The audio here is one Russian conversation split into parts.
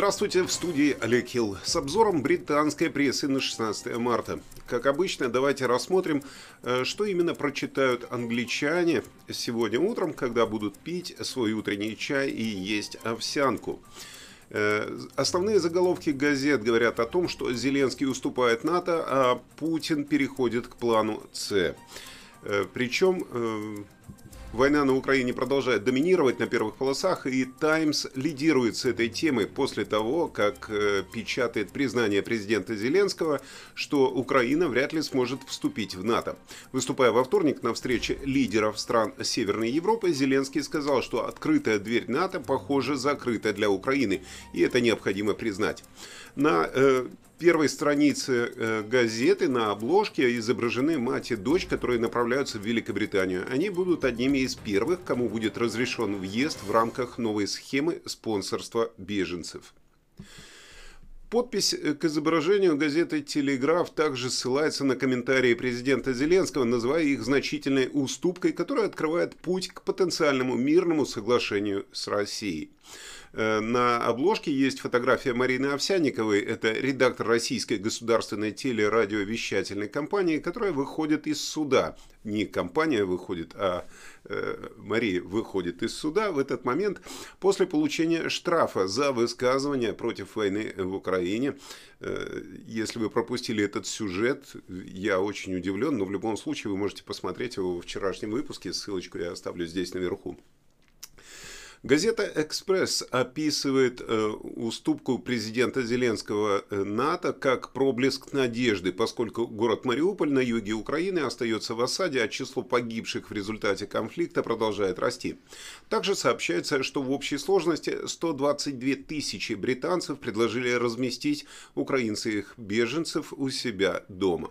Здравствуйте, в студии Олег Хилл с обзором британской прессы на 16 марта. Как обычно, давайте рассмотрим, э, что именно прочитают англичане сегодня утром, когда будут пить свой утренний чай и есть овсянку. Э, основные заголовки газет говорят о том, что Зеленский уступает НАТО, а Путин переходит к плану С. Э, Причем Война на Украине продолжает доминировать на первых полосах, и «Таймс» лидирует с этой темой после того, как э, печатает признание президента Зеленского, что Украина вряд ли сможет вступить в НАТО. Выступая во вторник на встрече лидеров стран Северной Европы, Зеленский сказал, что открытая дверь НАТО, похоже, закрыта для Украины, и это необходимо признать. На э, первой странице э, газеты на обложке изображены мать и дочь, которые направляются в Великобританию. Они будут одними из первых, кому будет разрешен въезд в рамках новой схемы спонсорства беженцев. Подпись э, к изображению газеты «Телеграф» также ссылается на комментарии президента Зеленского, называя их значительной уступкой, которая открывает путь к потенциальному мирному соглашению с Россией. Э, на обложке есть фотография Марины Овсянниковой. Это редактор российской государственной телерадиовещательной компании, которая выходит из суда. Не компания выходит, а э, Мария выходит из суда в этот момент после получения штрафа за высказывание против войны в Украине. Э, если вы пропустили этот сюжет, я очень удивлен, но в любом случае вы можете посмотреть его в вчерашнем выпуске. Ссылочку я оставлю здесь наверху. Газета «Экспресс» описывает э, уступку президента Зеленского э, НАТО как проблеск надежды, поскольку город Мариуполь на юге Украины остается в осаде, а число погибших в результате конфликта продолжает расти. Также сообщается, что в общей сложности 122 тысячи британцев предложили разместить украинских беженцев у себя дома.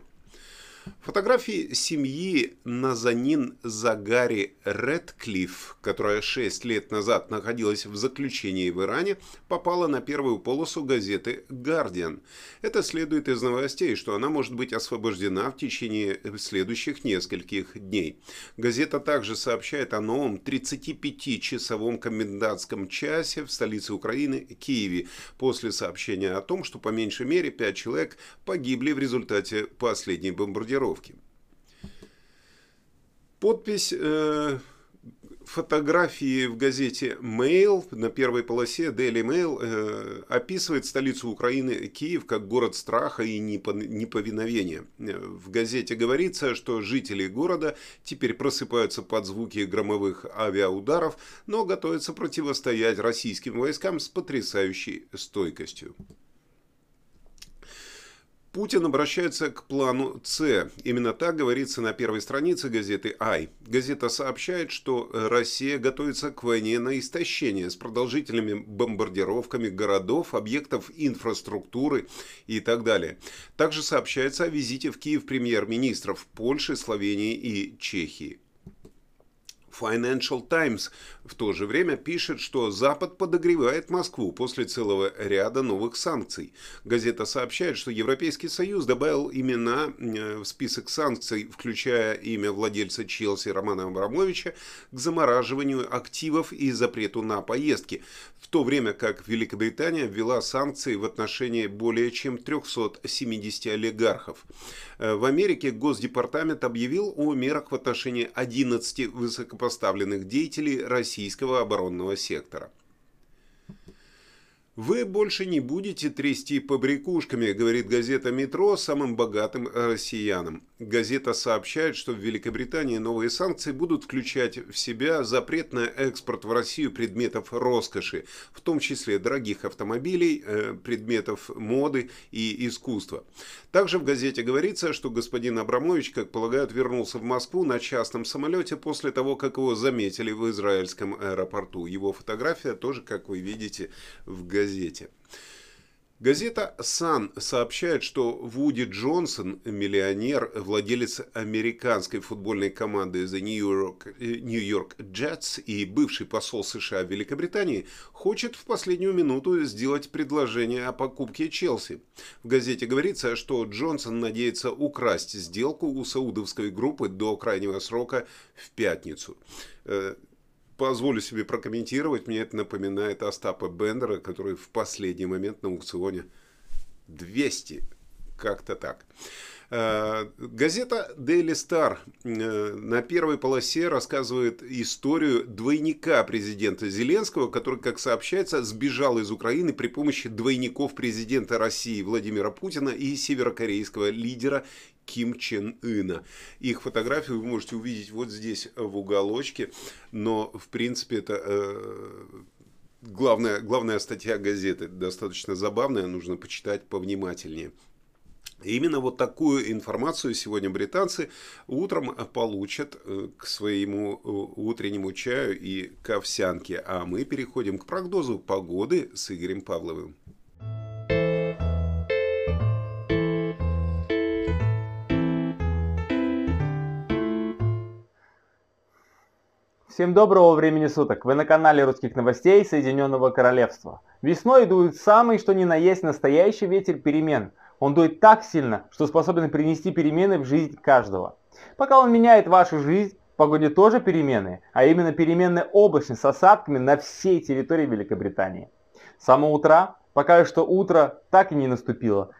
Фотографии семьи Назанин Загари Редклифф, которая 6 лет назад находилась в заключении в Иране, попала на первую полосу газеты «Гардиан». Это следует из новостей, что она может быть освобождена в течение следующих нескольких дней. Газета также сообщает о новом 35-часовом комендантском часе в столице Украины Киеве после сообщения о том, что по меньшей мере 5 человек погибли в результате последней бомбардировки бомбардировки. Подпись э, фотографии в газете Mail на первой полосе Daily Mail э, описывает столицу Украины Киев как город страха и неповиновения. В газете говорится, что жители города теперь просыпаются под звуки громовых авиаударов, но готовятся противостоять российским войскам с потрясающей стойкостью. Путин обращается к плану С. Именно так говорится на первой странице газеты «Ай». Газета сообщает, что Россия готовится к войне на истощение с продолжительными бомбардировками городов, объектов инфраструктуры и так далее. Также сообщается о визите в Киев премьер-министров Польши, Словении и Чехии. Financial Times в то же время пишет, что Запад подогревает Москву после целого ряда новых санкций. Газета сообщает, что Европейский Союз добавил имена э, в список санкций, включая имя владельца Челси Романа Абрамовича, к замораживанию активов и запрету на поездки, в то время как Великобритания ввела санкции в отношении более чем 370 олигархов. Э, в Америке Госдепартамент объявил о мерах в отношении 11 высокопоставленных деятелей российского оборонного сектора. «Вы больше не будете трясти побрякушками», – говорит газета «Метро» самым богатым россиянам. Газета сообщает, что в Великобритании новые санкции будут включать в себя запрет на экспорт в Россию предметов роскоши, в том числе дорогих автомобилей, э, предметов моды и искусства. Также в газете говорится, что господин Абрамович, как полагают, вернулся в Москву на частном самолете после того, как его заметили в израильском аэропорту. Его фотография тоже, как вы видите, в газете. Газета «Сан» сообщает, что Вуди Джонсон, миллионер, владелец американской футбольной команды The New York, New York Jets и бывший посол США в Великобритании, хочет в последнюю минуту сделать предложение о покупке Челси. В газете говорится, что Джонсон надеется украсть сделку у саудовской группы до крайнего срока в пятницу. Позволю себе прокомментировать. Мне это напоминает Остапа Бендера, который в последний момент на аукционе 200. Как-то так. Э, газета Daily Star э, на первой полосе рассказывает историю двойника президента Зеленского, который, как сообщается, сбежал из Украины при помощи двойников президента России Владимира Путина и северокорейского лидера Ким Чен Ына. Их фотографию вы можете увидеть вот здесь в уголочке, но в принципе это э, главная, главная статья газеты, достаточно забавная, нужно почитать повнимательнее. Именно вот такую информацию сегодня британцы утром получат э, к своему э, утреннему чаю и к овсянке. А мы переходим к прогнозу погоды с Игорем Павловым. Всем доброго времени суток! Вы на канале русских новостей Соединенного Королевства. Весной дует самый что ни на есть настоящий ветер перемен – он дует так сильно, что способен принести перемены в жизнь каждого. Пока он меняет вашу жизнь, в погоде тоже перемены, а именно переменная облачность с осадками на всей территории Великобритании. С самого утра, пока что утро так и не наступило,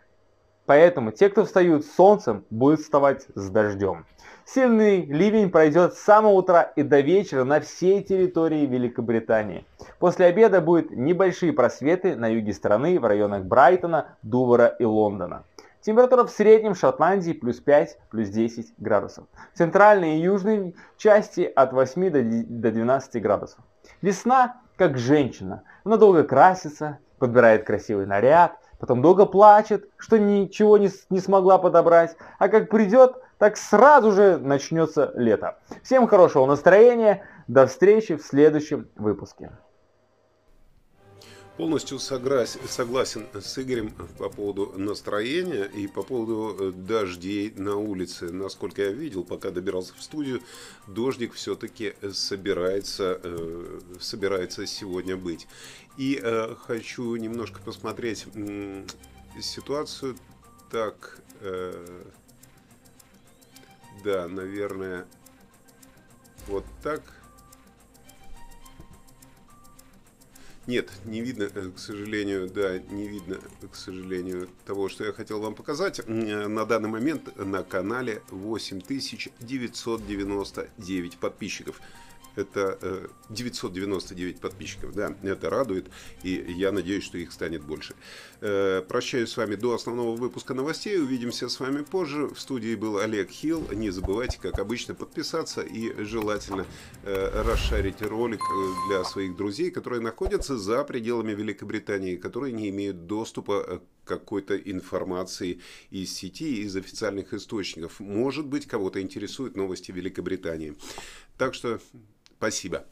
Поэтому те, кто встают с солнцем, будут вставать с дождем. Сильный ливень пройдет с самого утра и до вечера на всей территории Великобритании. После обеда будут небольшие просветы на юге страны в районах Брайтона, Дувара и Лондона. Температура в среднем в Шотландии плюс 5, плюс 10 градусов. В центральной и южной части от 8 до 12 градусов. Весна как женщина. Она долго красится, подбирает красивый наряд, потом долго плачет, что ничего не, не смогла подобрать, а как придет, так сразу же начнется лето. Всем хорошего настроения, до встречи в следующем выпуске. Полностью согласен с Игорем по поводу настроения и по поводу э, дождей на улице. Насколько я видел, пока добирался в студию, дождик все-таки собирается, э, собирается сегодня быть. И э, хочу немножко посмотреть ситуацию так. Да, наверное, вот так. Нет, не видно, э, к сожалению, да, не видно, к сожалению, того, что я хотел вам показать. На данный момент на канале 8999 подписчиков это 999 э, подписчиков, да, это радует, и я надеюсь, что их станет больше. Э, прощаюсь с вами до основного выпуска новостей, увидимся с вами позже. В студии был Олег Хилл, не забывайте, как обычно, подписаться и желательно э, расшарить ролик для своих друзей, которые находятся за пределами Великобритании, которые не имеют доступа к какой-то информации из сети, из официальных источников. Может быть, кого-то интересуют новости Великобритании. Так что Спасибо.